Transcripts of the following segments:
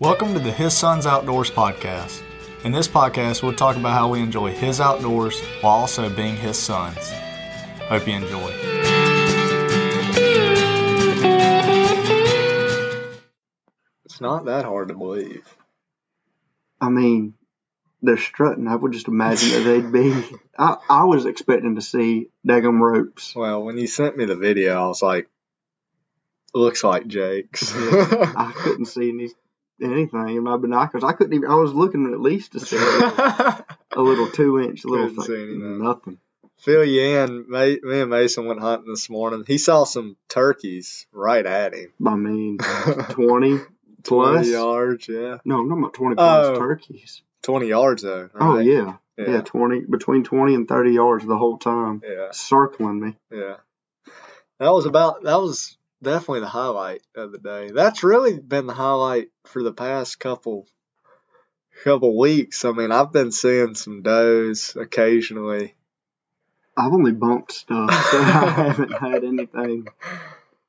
Welcome to the His Sons Outdoors podcast. In this podcast, we'll talk about how we enjoy His outdoors while also being His sons. Hope you enjoy. It's not that hard to believe. I mean, they're strutting. I would just imagine that they'd be. I, I was expecting to see daggum ropes. Well, when you sent me the video, I was like, looks like Jake's. I couldn't see any anything in my binoculars. I couldn't even. I was looking at least to see a little two inch little Couldn't thing. Nothing. Phil Yan, me and Mason went hunting this morning. He saw some turkeys right at him. I mean, twenty 20 plus. yards, yeah. No, I'm about twenty plus Oh. turkeys. 20 yards, though. Oh yeah. Yeah. yeah, twenty between twenty and thirty yards the whole time, Yeah. circling me. Yeah. That was about, that was definitely the highlight of the day. That's really been the highlight for the past couple, couple weeks. I mean, I've been seeing some does occasionally. I've only bumped stuff, so I haven't had anything.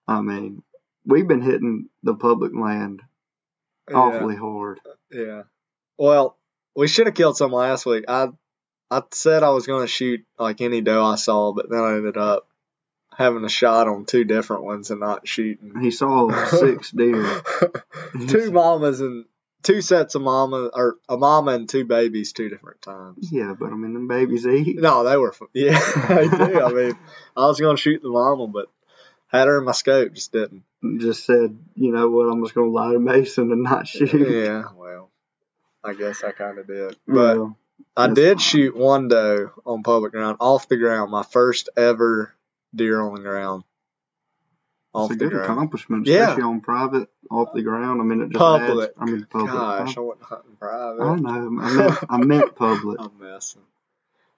I mean, we've been hitting the public land awfully hard. Yeah. yeah. Well, we should have killed some last week. I, I said I was going to shoot like any doe I saw, but then I ended up having a shot on two different ones and not shooting. He saw six deer. two mamas and two sets of mama or a mama and two babies two different times. Yeah, but I mean, them babies eat. No, they were yeah, they do. I mean, I was gonna shoot the mama, but had her in my scope, just didn't. Just said, you know what? I'm just gonna lie to Mason and not shoot. Yeah, well, I guess I kind of did, but Well, I did fine. shoot one doe on public ground, off the ground, my first ever deer on the ground. Off it's a good ground. accomplishment, Yeah. especially on private, off the ground. I mean, it just Public. adds. I mean, public. Gosh, I wasn't hunting private. I know. I meant, I meant public. I'm messing.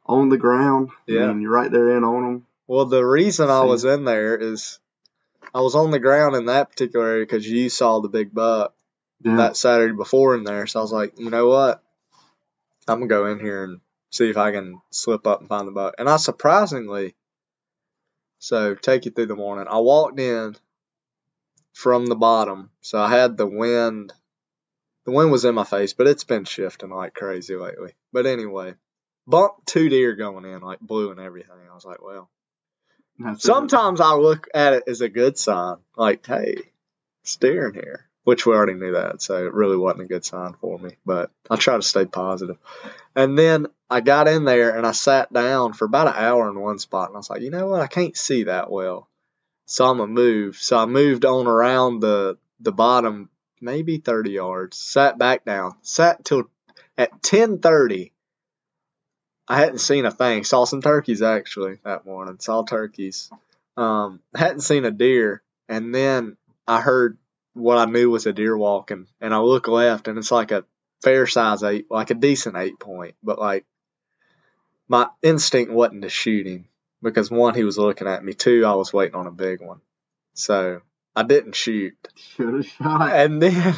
On the ground. Yeah. I mean, you're right there in on them. Well, the reason I was in there is I was on the ground in that particular area because you saw the big buck Yeah. that Saturday before in there. So I was like, you know what? I'm gonna go in here and see if I can slip up and find the buck. And I surprisingly, so take you through the morning. I walked in from the bottom, so I had the wind. The wind was in my face, but it's been shifting like crazy lately. But anyway, bumped two deer going in like blue and everything. I was like, well. That's it. Sometimes I look at it as a good sign, like, hey, steering here, which we already knew that, so it really wasn't a good sign for me. But I try to stay positive. And then I got in there and I sat down for about an hour in one spot, and I was like, you know what, I can't see that well, so I'm gonna move. So I moved on around the the bottom, maybe 30 yards, sat back down, sat till at 10:30. I hadn't seen a thing. Saw some turkeys actually that morning. Saw turkeys. Um, hadn't seen a deer, and then I heard what I knew was a deer walking, and I look left, and it's like a fair size eight, like a decent eight point, but like my instinct wasn't to shoot him because one, he was looking at me. Two, I was waiting on a big one, so I didn't shoot. Should have shot. And then,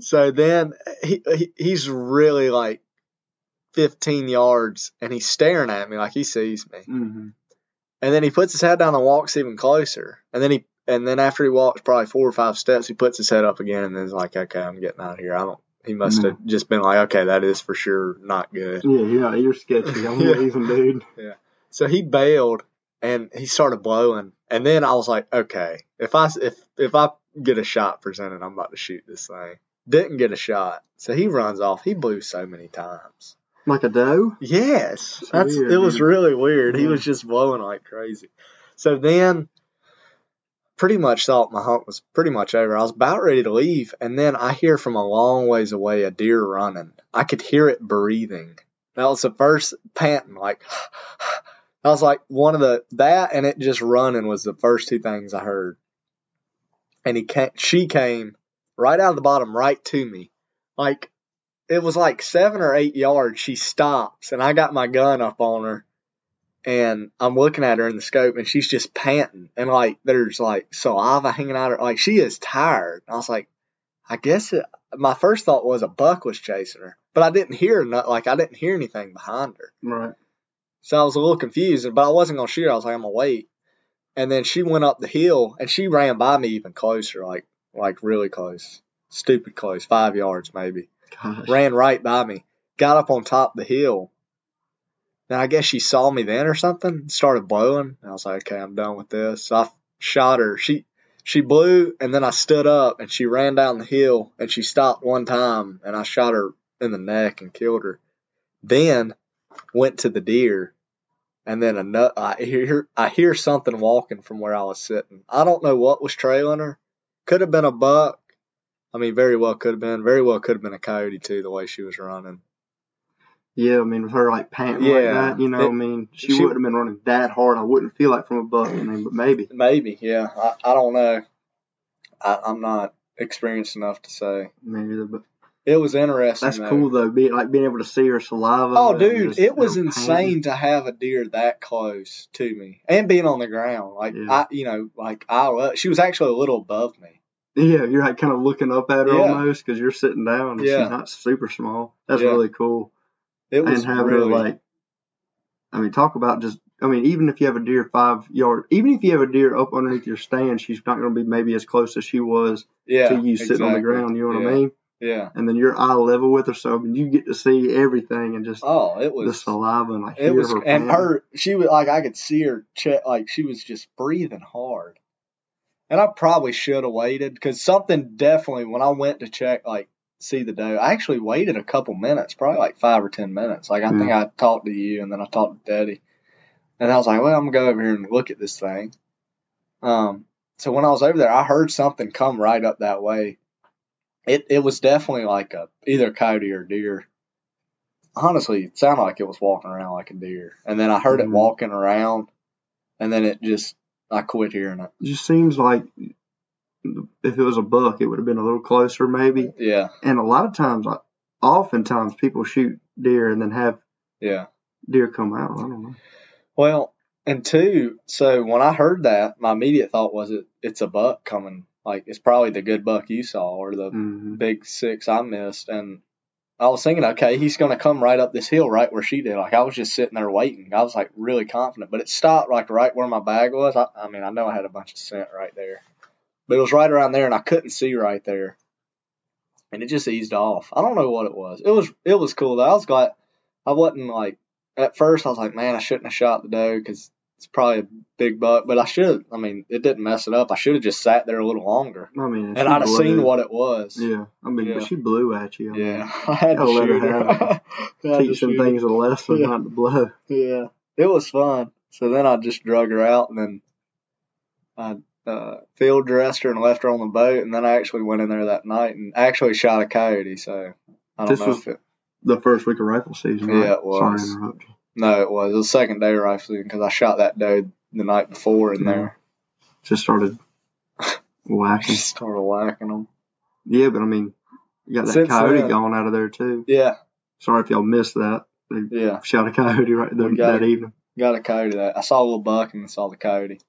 so then he, he he's really like 15 yards and he's staring at me like he sees me. hmm And then he puts his head down and walks even closer. And then he and then after he walks probably four or five steps, he puts his head up again and then is like, okay, I'm getting out of here. I don't. He must have mm-hmm. just been like, okay, that is for sure not good. Yeah, yeah, you're sketchy. I'm Yeah. leaving, dude. So he bailed and he started blowing. And then I was like, okay, if I if if I get a shot presented, I'm about to shoot this thing. Didn't get a shot, so he runs off. He blew so many times. Like a doe. Yes, It's that's weird, it was really weird. He was mm. just blowing like crazy. So then, pretty much thought my hunt was pretty much over. I was about ready to leave, and then I hear from a long ways away a deer running. I could hear it breathing. That was the first panting, like. I was like one of the that and it just running was the first two things I heard. And he came, she came right out of the bottom, right to me, like it was like seven or eight yards. She stops, and I got my gun up on her, and I'm looking at her in the scope, and she's just panting, and like there's like saliva hanging out her, like she is tired. I was like, I guess it, my first thought was a buck was chasing her, but I didn't hear no, like I didn't hear anything behind her. Right. So I was a little confused, but I wasn't gonna shoot her. I was like, I'm gonna wait. And then she went up the hill and she ran by me even closer, like like really close. stupid close, five yards maybe. Gosh. Ran right by me, got up on top of the hill. Then I guess she saw me then or something, started blowing. I was like, okay, I'm done with this. So I shot her. She she blew, and then I stood up, and she ran down the hill, and she stopped one time, and I shot her in the neck and killed her. Then went to the deer, and then another. I hear I hear something walking from where I was sitting. I don't know what was trailing her. Could have been a buck. I mean, very well could have been. Very well could have been a coyote too. The way she was running. Yeah, I mean, with her like panting like that, you know, It- I mean, she, she- wouldn't have been running that hard. I wouldn't feel like from a buck, I mean, but maybe. Maybe, yeah. I, I don't know. I, I'm not experienced enough to say. Maybe but It was interesting. that's though. cool though. Be like being able to see her saliva. Oh, dude, just it was insane to have a deer that close to me and being on the ground. Like Yeah. I, you know, like I, she was actually a little above me. Yeah, you're like kind of looking up at her Yeah. almost because you're sitting down. And Yeah. she's not super small. That's Yeah. really cool. It was and have really her like, I mean, talk about just. I mean, even if you have a deer five yard, even if you have a deer up underneath your stand, she's not going to be maybe as close as she was yeah, to you sitting on the ground. You know what yeah. I mean? Yeah. And then you're eye level with her, so I mean, you get to see everything and just Oh, it was the saliva and like It was, her and her, she was like, I could see her, che- like she was just breathing hard. And I probably should have waited because something definitely, when I went to check, like, see the doe, I actually waited a couple minutes, probably like five or 10 minutes. Like, I think I talked to you and then I talked to Daddy. And I was like, well, I'm going to go over here and look at this thing. Um, so when I was over there, I heard something come right up that way. It, it was definitely like a, either a coyote or deer honestly, it sounded like it was walking around like a deer. And then I heard it Mhm. walking around, and then it just, I quit hearing it. It just seems like if it was a buck, it would have been a little closer, maybe. Yeah, And a lot of times, oftentimes, people shoot deer and then have yeah. deer come out. I don't know. Well, and two, so when I heard that, my immediate thought was it, it's a buck coming. Like, it's probably the good buck you saw or the hmm big six I missed. And I was thinking, okay, he's going to come right up this hill right where she did. Like, I was just sitting there waiting. I was like really confident, but it stopped like right where my bag was. I, I mean, I know I had a bunch of scent right there, but it was right around there and I couldn't see right there. And it just eased off. I don't know what it was. It was, it was cool though. I was glad I wasn't like, at first I was like, man, I shouldn't have shot the doe because it's probably a big buck, but I should. Have I mean, it didn't mess it up. I should have just sat there a little longer, I mean, and I'd have seen what it was. Yeah, I mean, Yeah. but she blew at you. I mean, Yeah, I had to let her have I had teach some things a lesson Yeah. not to blow. Yeah, it was fun. So then I just drug her out, and then I uh, field dressed her and left her on the boat, and then I actually went in there that night and actually shot a coyote. So I don't This know was- if it. The first week of rifle season, right? Yeah, it was. Sorry to interrupt you. No, it was. It was the second day rifling because I shot that doe the night before in Yeah. there. Just started whacking. Just started whacking them. Yeah, but I mean, you got that Since coyote then- going out of there too. Yeah, Sorry if y'all missed that. They yeah. shot a coyote right there that it. evening. Got a coyote that I saw a little buck and I saw the coyote.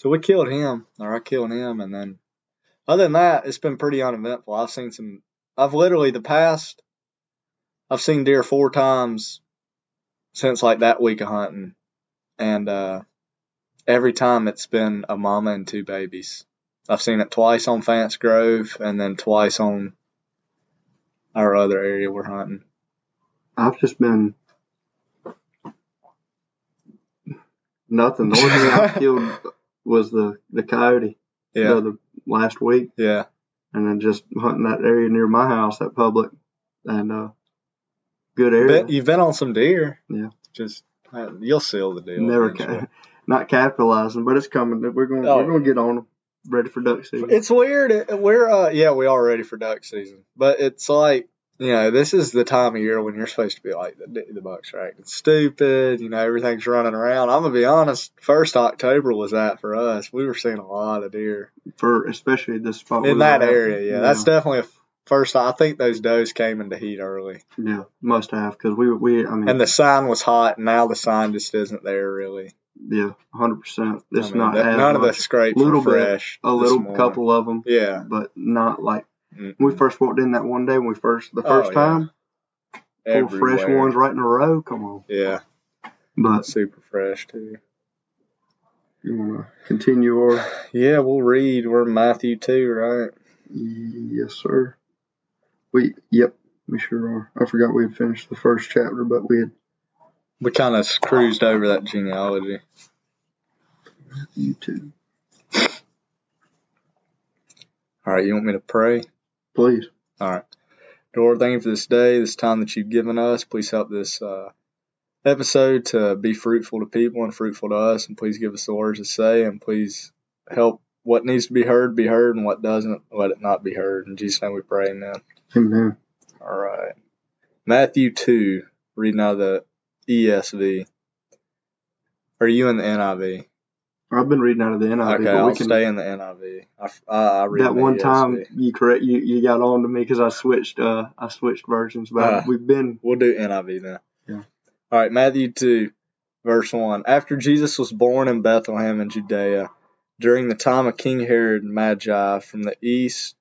So we killed him, or I killed him, and then other than that, it's been pretty uneventful. I've seen some. I've literally the past. I've seen deer four times since like that week of hunting, and uh, every time it's been a mama and two babies. I've seen it twice on Fance Grove, and then twice on our other area we're hunting. I've just been nothing. The only thing I killed was the the coyote the other last week, yeah. and then just hunting that area near my house, that public, and uh, good area. Bet you've been on some deer. Yeah. Just uh, you'll seal the deal. Never ca- not capitalizing, but it's coming. We're going. Oh, we're going to get on them. Ready for duck season. It's weird. We're uh yeah we are ready for duck season, but it's like you know this is the time of year when you're supposed to be like the, the bucks are acting stupid. You know everything's running around. I'm gonna be honest. First October was that for us. We were seeing a lot of deer for especially this spot in that area. Yeah, that's definitely a first. I think those does came into heat early, yeah must have because we we I mean and the sign was hot. And now the sign just isn't there really. yeah hundred percent. It's I mean, not that- none of the much. scrapes Little bit, fresh. a little morning. couple of them, Yeah. but not like Mm-mm. when we mm-hmm. first walked in that one day when we first the first Oh, first yeah. time four fresh ones right in a row. Come on, Yeah, but super fresh too. you want to continue or Yeah, we'll read. We're in Matthew 2, right? Yes, sir. We, yep, we sure are. I forgot we had finished the first chapter, but we had We kind of cruised over that genealogy. you two. All right, you want me to pray? Please. All right. Lord, thank you for this day, this time that you've given us. Please help this uh, episode to be fruitful to people and fruitful to us. And please give us the words to say. And please help what needs to be heard be heard and what doesn't, let it not be heard. In Jesus' name we pray, amen. Amen. All right. Matthew 2, reading out of the ESV. Are you in the NIV? I've been reading out of the NIV, Okay, but I'll we can. stay in the NIV. I, I, I read that one time you correct you, you got on to me because I switched uh I switched versions, but Ah. we've been We'll do NIV then. Yeah. All right, Matthew 2, verse 1. After Jesus was born in Bethlehem in Judea, during the time of King Herod, Magi from the east,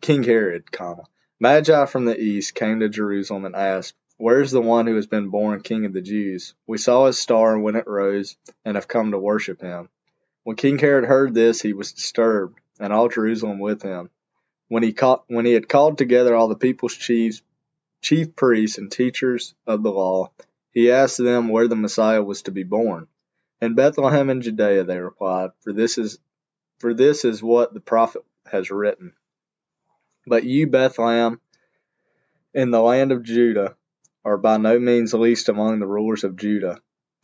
King Herod, comma, Magi from the east came to Jerusalem and asked, Where's the one who has been born King of the Jews? We saw his star when it rose and have come to worship him. When King Herod heard this, he was disturbed, and all Jerusalem with him. When he, caught, when he had called together all the people's chiefs, chief priests and teachers of the law, he asked them where the Messiah was to be born. In Bethlehem in Judea, they replied, for this is for this is what the prophet has written. But you, Bethlehem, in the land of Judah, are by no means least among the rulers of Judah.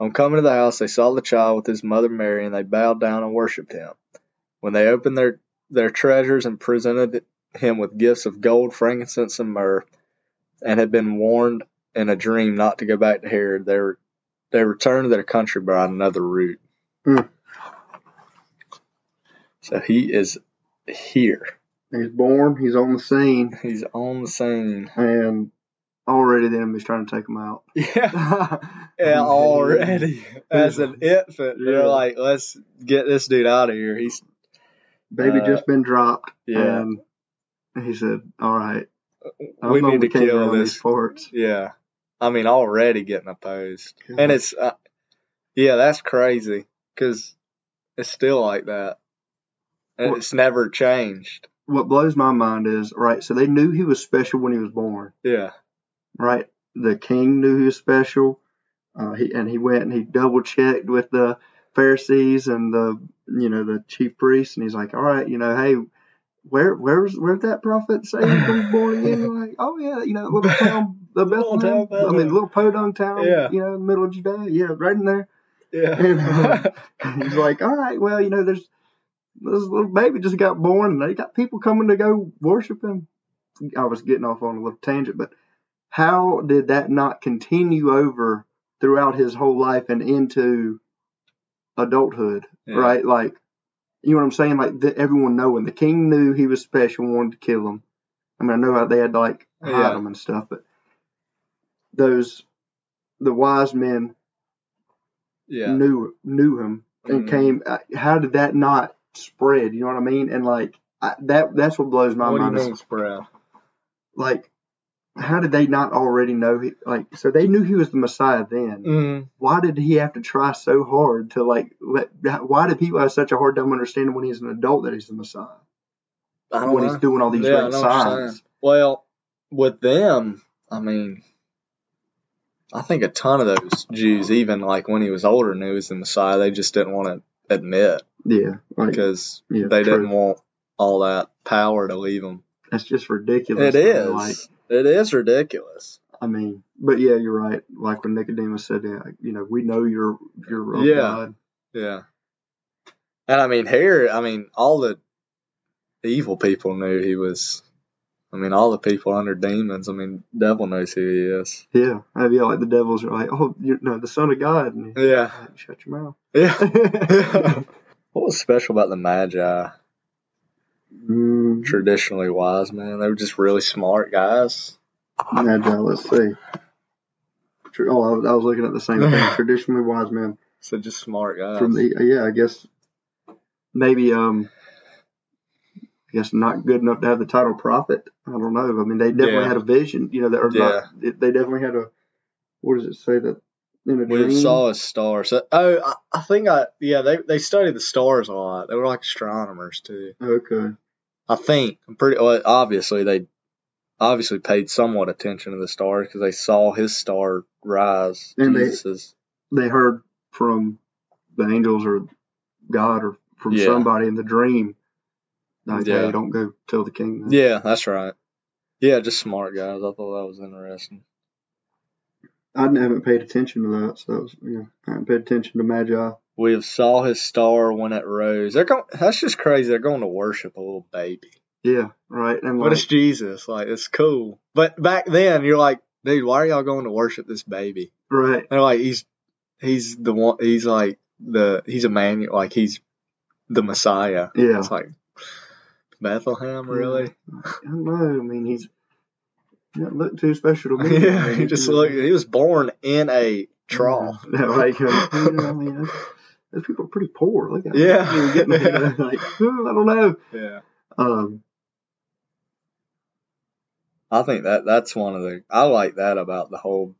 On coming to the house, they saw the child with his mother Mary, and they bowed down and worshipped him. When they opened their, their treasures and presented him with gifts of gold, frankincense, and myrrh, and had been warned in a dream not to go back to Herod, they, they returned to their country by another route. Hmm. So he is here. he's born, he's on the scene, He's on the scene. and already the enemy's trying to take him out. Yeah. Yeah, already. As an infant, Yeah. they're like, let's get this dude out of here. He's Baby Uh, just been dropped. yeah. And he said, All right. We need to kill this. parts. Yeah. I mean, already getting opposed. And it's, uh, yeah, that's crazy because it's still like that. And Well- it's never changed. what blows my mind is right. So they knew he was special when he was born, Yeah. Right? The king knew he was special. Uh, he and he went and he double checked with the Pharisees and the you know the chief priests, and he's like, all right, you know, hey, where where's where that prophet say he's gonna born again? Like, oh yeah, you know, little town, the Little Bethlehem, town, I mean, little podunk town, Yeah. you know, middle of Judea, yeah, right in there. Yeah. And he's like, all right, well, you know, there's this little baby just got born, and they got people coming to go worship him. I was getting off on a little tangent, but how did that not continue over throughout his whole life and into adulthood? Yeah. Right, like you know what I'm saying? Like the, everyone knowing the king knew he was special, wanted to kill him. I mean, I know how they had to like hide Yeah. him and stuff, but those the wise men yeah. knew knew him and Mhm. came. uh, How did that not spread? You know what I mean? And like I, that that's what blows my What do you mind. mean, spread? Like, how did they not already know? He, like, so they knew he was the Messiah then. Mm. Why did he have to try so hard to like? Let, why do people have such a hard time understanding when he's an adult that he's the Messiah? I don't When know. he's doing all these Yeah, great know what you're signs. Well, with them, I mean, I think a ton of those Jews, even like when he was older, knew he was the Messiah. They just didn't want to admit Yeah, like because yeah, they true. didn't want all that power to leave them. That's just ridiculous. It is. man. Like, it is ridiculous. I mean, but yeah, you're right. Like when Nicodemus said, you know, we know you're you're Yeah. God. Yeah. And I mean, here, I mean, all the evil people knew he was. I mean, all the people under demons. I mean, devil knows who he is. Yeah, I yeah, like the devils are like, oh, you're no, the Son of God. And Yeah. like, shut your mouth. Yeah. what was special about the Magi? Mm, traditionally wise men. They were just really smart guys. Magi. Let's see. Oh, I was, looking at the same thing. Traditionally wise men So just smart guys. from the yeah. I guess maybe um. I guess not good enough to have the title prophet. I don't know. I mean, they definitely Yeah. had a vision. You know, that or not. They they definitely had a. What does it say that in a we dream? saw a star. So oh, I, I think I yeah they they studied the stars a lot. They were like astronomers too. Okay. I think I'm pretty well, obviously they obviously paid somewhat attention to the stars because they saw his star rise. And they- Jesus's. they heard from the angels or God or from Yeah. somebody in the dream. Like, Yeah. hey, don't go tell the king. that. Yeah, that's right. Yeah, just smart guys. I thought that was interesting. I haven't paid attention to that, so that was, yeah, I haven't paid attention to Magi. We have saw his star when it rose. They're going. That's just crazy. They're going to worship a little baby. Yeah, right. And But like, it's Jesus. Like it's cool. But back then, you're like, dude, why are y'all going to worship this baby? right, They're like, he's he's the one. He's like the he's Emmanuel. Like he's the Messiah. yeah. It's like Bethlehem, really? I don't know. I mean, he's he doesn't look too special to me. yeah, he just looked. He was born in a trough. Yeah, like, you I mean, those, those people are pretty poor. Look at Yeah. them. You're getting, you know, like, oh, I don't know. Yeah, Um, I think that that's one of the. I like that about the whole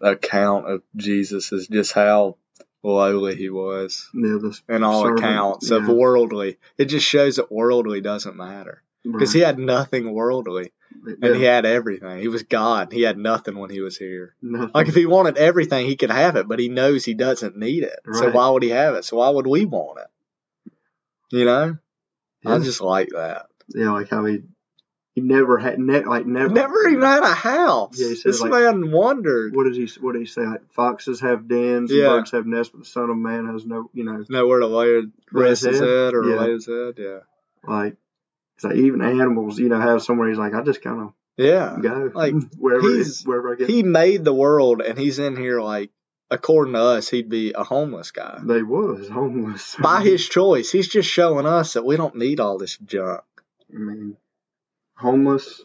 account of Jesus is just how lowly he was yeah, in all servant, accounts of worldly. It just shows that worldly doesn't matter because he had nothing worldly right. And he had everything. He was God. He had nothing when he was here. nothing. Like if he wanted everything, he could have it, but he knows he doesn't need it. So why would he have it? So why would we want it? You know, I just like that. yeah, like how he he never had ne- like never Never even had a house. Yeah, he said, this like- man wondered What did he What did he say? Like foxes have dens, and Yeah. birds have nests, but the Son of Man has no. You know, nowhere to lay his, rest his his head? head or Yeah. lay his head. Yeah, like it's like even animals, you know, have somewhere. He's like, I just kind of yeah. go Like, wherever he's- wherever I get. He made the world, and he's in here like, according to us, he'd be a homeless guy they was homeless by his choice. He's just showing us that we don't need all this junk. I mean, homeless,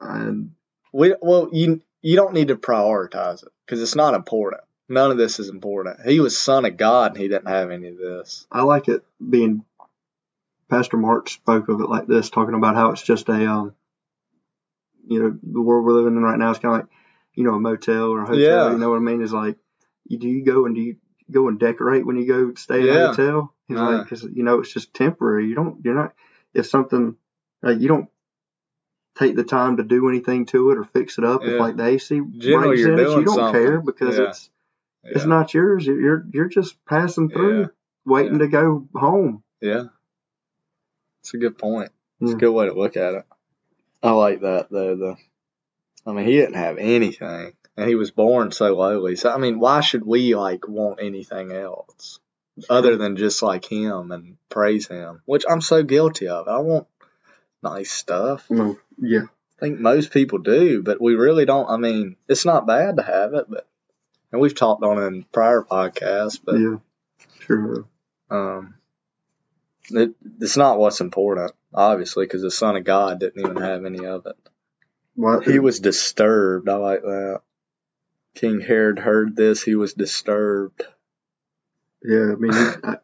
and We well, you you don't need to prioritize it because it's not important. None of this is important. He was son of God, and he didn't have any of this. I like it being. Pastor Mark spoke of it like this, talking about how it's just a, um, you know, the world we're living in right now is kind of like, you know, a motel or a hotel. Yeah. You know what I mean? Is like, you, do you go and do you go and decorate when you go stay in a hotel? He's Uh. like, because you know it's just temporary. You don't, you're not. If something, like you don't take the time to do anything to it or fix it up. Yeah. If like the AC Generally, breaks in it, you don't something. care because Yeah. it's it's not yours. You're you're, you're just passing through, Yeah. waiting Yeah. to go home. Yeah. It's a good point. It's Yeah. a good way to look at it. I like that though. The, I mean, he didn't have anything, and he was born so lowly. So I mean, why should we like want anything else other than just like him and praise him? Which I'm so guilty of. I want nice stuff. No, yeah, I think most people do, but we really don't. I mean, it's not bad to have it, but and we've talked on it in prior podcasts, but yeah, sure. um, it, it's not what's important, obviously, because the Son of God didn't even have any of it. Well, He was disturbed. I like that. King Herod heard this. He was disturbed. Yeah, I mean, I,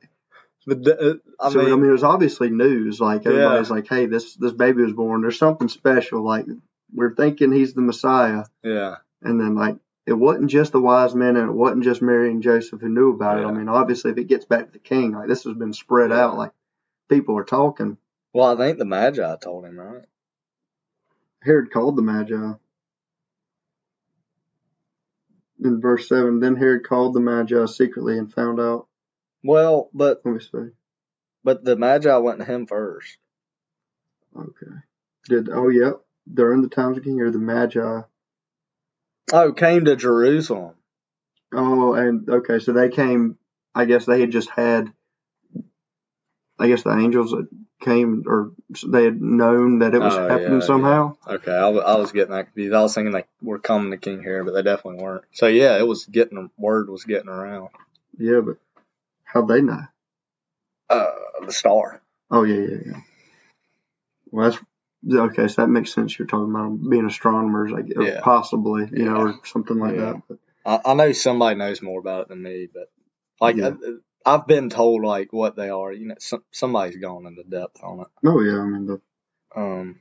But the, uh, I so mean, I mean, it was obviously news. Like everybody's like, "Hey, this this baby was born. There's something special. Like we're thinking he's the Messiah." yeah, And then like it wasn't just the wise men, and it wasn't just Mary and Joseph who knew about it. I mean, obviously, if it gets back to the king, like this has been spread Yeah. out. Like people are talking. well, I think the Magi told him, right? Herod called the Magi. In verse 7, then Herod called the Magi secretly and found out. Well, but Let me see. but the Magi went to him first. Okay. Did, oh, yep. During the times of King Herod, the Magi. Oh, came to Jerusalem. Oh, and okay, so they came, I guess they had just had, I guess the angels came, or they had known that it was Oh, happening yeah, somehow. Okay, I, I was getting that confused. I was thinking like we're coming to King Herod, but they definitely weren't. So yeah, it was getting word was getting around. Yeah, but how'd they know? Uh, the star. Oh yeah, yeah, yeah. Well, that's okay. So that makes sense. You're talking about being astronomers, like Yeah. possibly, you know, or something like Yeah. that. But, I, I know somebody knows more about it than me, but like Yeah. I, I've been told like what they are. You know, some, somebody's gone into depth on it. oh yeah, I mean the Um,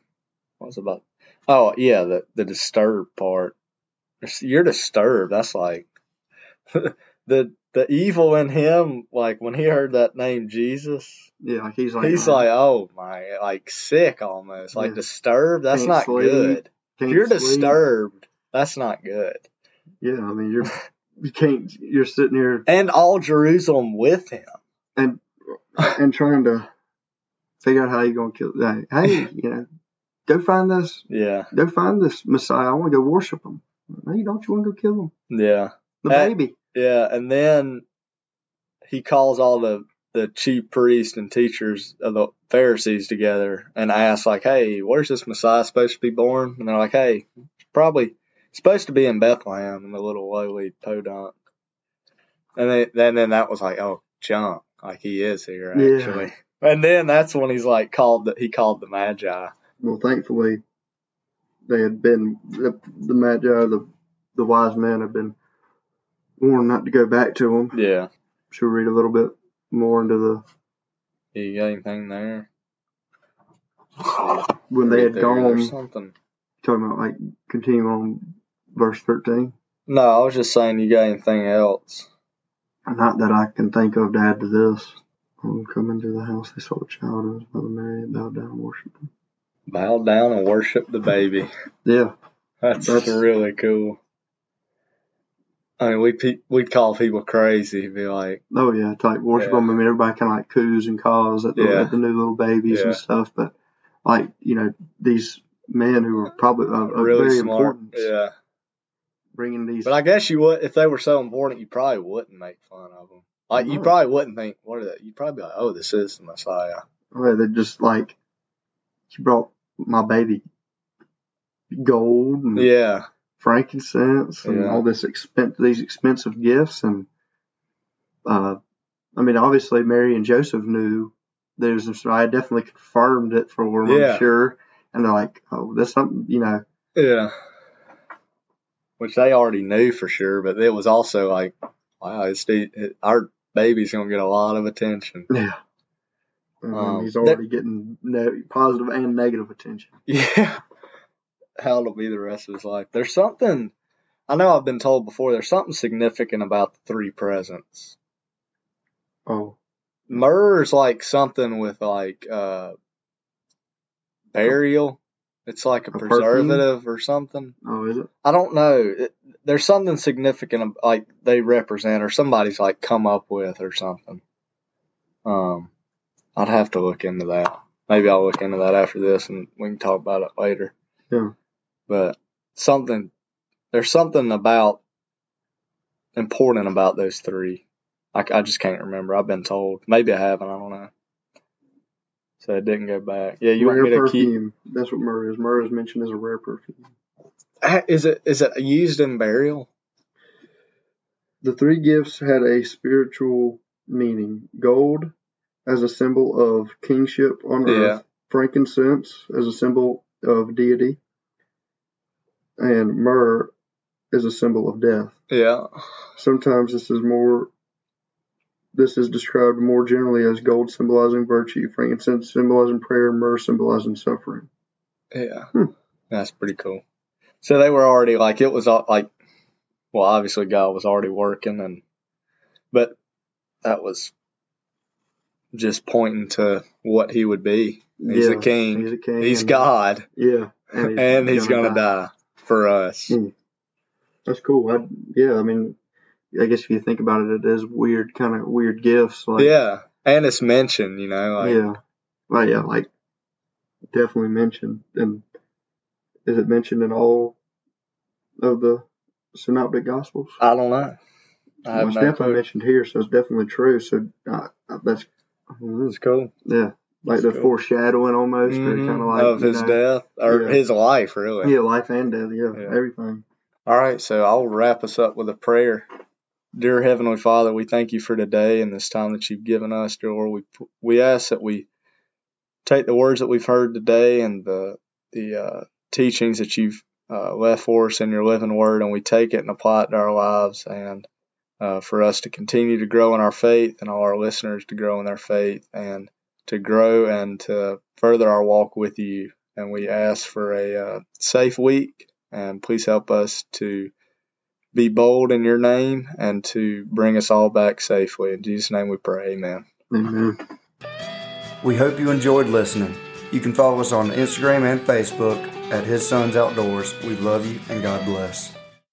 what was it about? Oh yeah, the the disturbed part. You're disturbed. That's like the the evil in him. Like when he heard that name Jesus, yeah, like he's like he's uh, like, oh my, like sick almost, like Yeah. disturbed. That's Can't not sleep, good. If can't you're sleep. disturbed, that's not good. Yeah, I mean you're you can't. You're sitting here And all Jerusalem with him. and and trying to figure out how you're gonna kill. Like, hey, you know, go find this. Yeah, Go find this Messiah. I want to go worship him. No, you don't. You want to go kill him? yeah. The Hey. baby. Yeah, and then he calls all the the chief priests and teachers of the Pharisees together and asks like, "Hey, where's this Messiah supposed to be born?" And they're like, "Hey, probably supposed to be in Bethlehem in the little lowly podunk." And then, then then that was like, "Oh, junk! Like he is here Yeah. actually." And then that's when he's like called the, he called the Magi. Well, thankfully, they had been the, the magi, the the wise men, had been warned not to go back to him. Yeah, Should we read a little bit more into the you got anything there? when they had gone something. talking about like continuing on verse thirteen. No, I was just saying you got anything else. Not that I can think of to add to this. On coming to the house, they saw the child and his mother Mary and bowed down and worshipped him. Bow down and worship the baby. Yeah, That's, That's- really cool. I mean, we pe- we'd call people crazy, be like, oh yeah, like worship Yeah. them. I mean, everybody kind of like coos and caws at the, Yeah. at the new little babies Yeah. and stuff, but like you know these men who were probably of, of really very smart. important, Yeah, bringing these. but I guess you would if they were so important, you probably wouldn't make fun of them. Like you probably wouldn't think, what are they? You'd probably be like, oh, this is the Messiah. Well, they're just like, she brought my baby gold and Yeah, frankincense and Yeah. all this expen- these expensive gifts. And, uh, I mean, obviously Mary and Joseph knew there's, this- I definitely confirmed it for them, Yeah. I'm sure. And they're like, oh, that's something, you know, yeah. Which they already knew for sure, but it was also like, wow, it's the, it, our baby's gonna get a lot of attention. yeah. And Um, he's already getting ne- positive and negative attention. Yeah. How it'll be the rest of his life. There's something I know I've been told before, there's something significant about the three presents. Oh, Myrrh's like something with like uh burial. It's like a, A perfume? preservative or something. oh, is it? I don't know. It, there's something significant like they represent or somebody's like come up with or something. Um I'd have to look into that. Maybe I'll look into that after this and we can talk about it later. Yeah. But something there's something about important about those three. I, I just can't remember. I've been told. Maybe I haven't. I don't know. So it didn't go back. Yeah, you rare want me to keep? That's what myrrh is. Myrrh is mentioned as a rare perfume. Ah, Is it is it used in burial? The three gifts had a spiritual meaning. Gold as a symbol of kingship on Yeah. earth, frankincense as a symbol of deity, and myrrh is a symbol of death. Yeah. Sometimes this is more this is described more generally as gold symbolizing virtue, frankincense symbolizing prayer, and myrrh symbolizing suffering. Yeah. Hmm. That's pretty cool. So they were already like it was all like well obviously God was already working and but that was just pointing to what he would be. He's Yeah, a king. He's a king. He's and- God Yeah. and he's gonna, die. for us. Hmm. That's cool. I, yeah, I mean, I guess if you think about it, it is weird, kind of weird gifts. Like, yeah. And it's mentioned, you know, like yeah, well, yeah, like definitely mentioned. And is it mentioned in all of the synoptic gospels? I don't know. I Well, it's definitely mentioned here, so it's definitely true. So uh, that's mm, It's cool. yeah, like That's the cool. foreshadowing almost, Mhm. kind of like of his know, death or Yeah. his life, really. Yeah, life and death. Yeah, Yeah. everything. All right, so I'll wrap us up with a prayer. Dear Heavenly Father, we thank you for today and this time that you've given us, dear Lord. We we ask that we take the words that we've heard today and the the uh, teachings that you've uh, left for us in your living word, and we take it and apply it to our lives, and uh, for us to continue to grow in our faith, and all our listeners to grow in their faith, and to grow and to further our walk with you. And we ask for a uh, safe week, and please help us to be bold in your name and to bring us all back safely. In Jesus' name we pray. Amen. Amen. We hope you enjoyed listening. You can follow us on Instagram and Facebook at His Sons Outdoors. We love you and God bless.